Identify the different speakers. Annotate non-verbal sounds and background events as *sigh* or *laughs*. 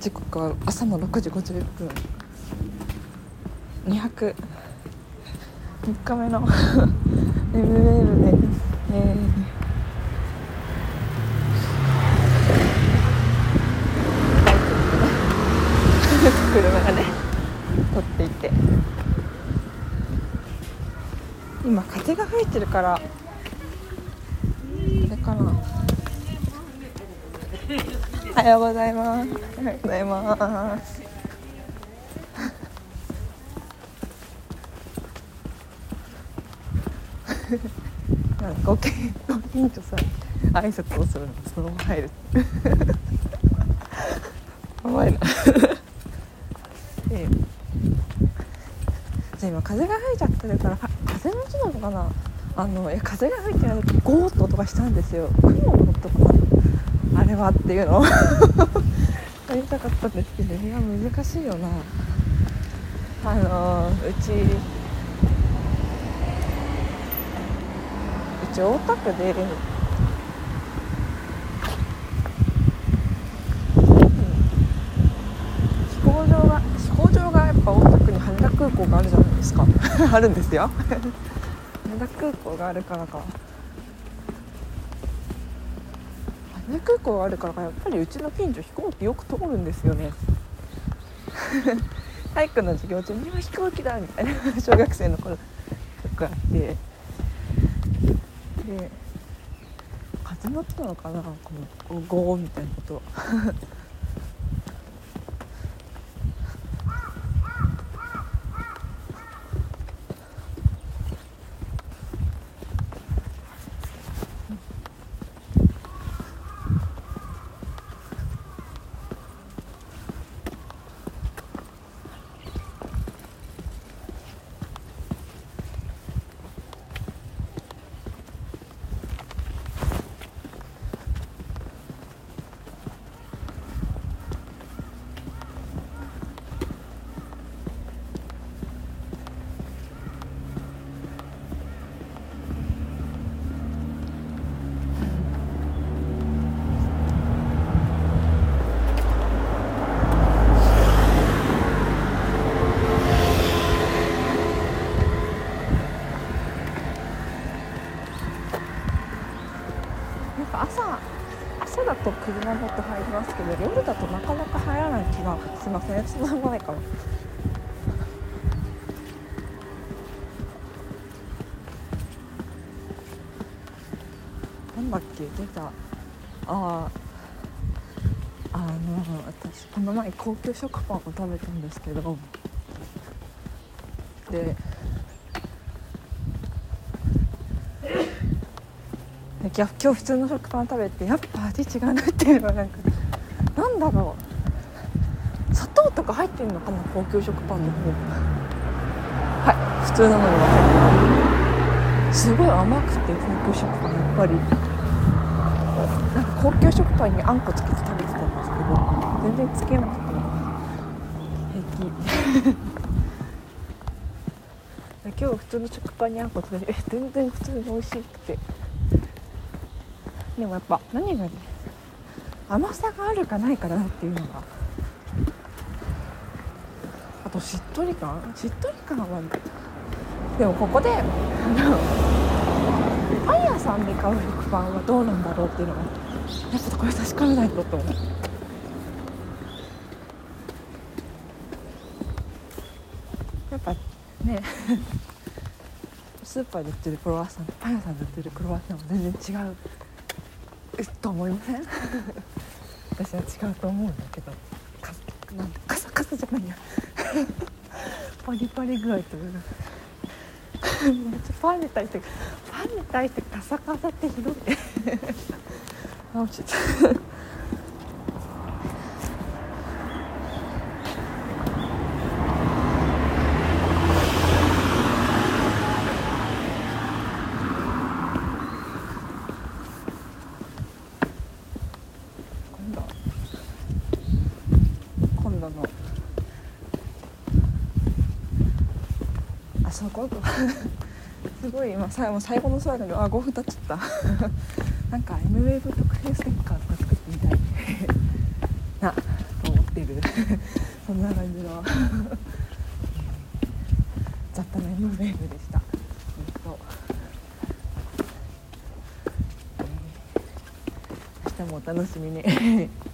Speaker 1: 時刻は朝の6時51分。200 3日目の *laughs* ML で、えー、車がね撮っていて。今風が吹いてるから。あれかな。おはようございますおはようございますなんかごけご近所さん挨拶をするのそのまま入るやばいなええじゃ今風が吹いちゃってるから風の音なのかなあのい風が吹いてるとゴーッと音がしたんですよ雲の音かなれはっていうのを *laughs* やりたかったんですけどいや難しいよな。あのうちうち大田区で飛行場が飛行場がやっぱ大田区に羽田空港があるじゃないですか。*laughs* あるんですよ。羽田空港があるからか。羽田空港があるからかやっぱりうちの近所飛行機よく通るんですよね。*laughs* 体育の授業中に今飛行機だみたいな小学生の頃よくあってで風の音なのかなこのゴーみたいなことなんか朝朝だと車乗って入りますけど夜だとなかなか入らない気がしませんそんなもないかななんだっけ？出た。あああの私この前高級食パンを食べたんですけど。でで今日今日普通の食パン食べてやっぱ味違うなっていうのはなんかなんだろう。砂糖とか入ってるのかな高級食パンの方。はい普通なのに。は入ってすごい甘くて高級食パンやっぱり。なんか高級食パンにあんこつけて食べてたんですけど全然つけなくて。平気。*laughs* 今日普通の食パンにあんこつけてえ全然普通に美味しくて。でもやっぱ何がね甘さがあるかないかなっていうのが。あとしっとり感？しっとり感はでもここであのパン屋さんで買う食パンはどうなんだろうっていうのがちょっとこれ確かめないとと思う。やっぱね *laughs* スーパーで売ってるクロワッサンとパン屋さんで売ってるクロワッサンは全然違う。と思いません？私は違うと思うんだけど。かなんてカサカサじゃないや。パリパリ具合というか。めっちゃパンに対してパンに対してカサカサってひどい。あ落ちた。今度今度の。あそう今度 *laughs* すごい今最後最後の最後にあ5分経っちゃった。*laughs* なんか MWave 特製ステッカーとか作ってみたい *laughs* なと思ってる。そんな感じの。雑多な M ウェーブでした。えっと。えー。明日もお楽しみに。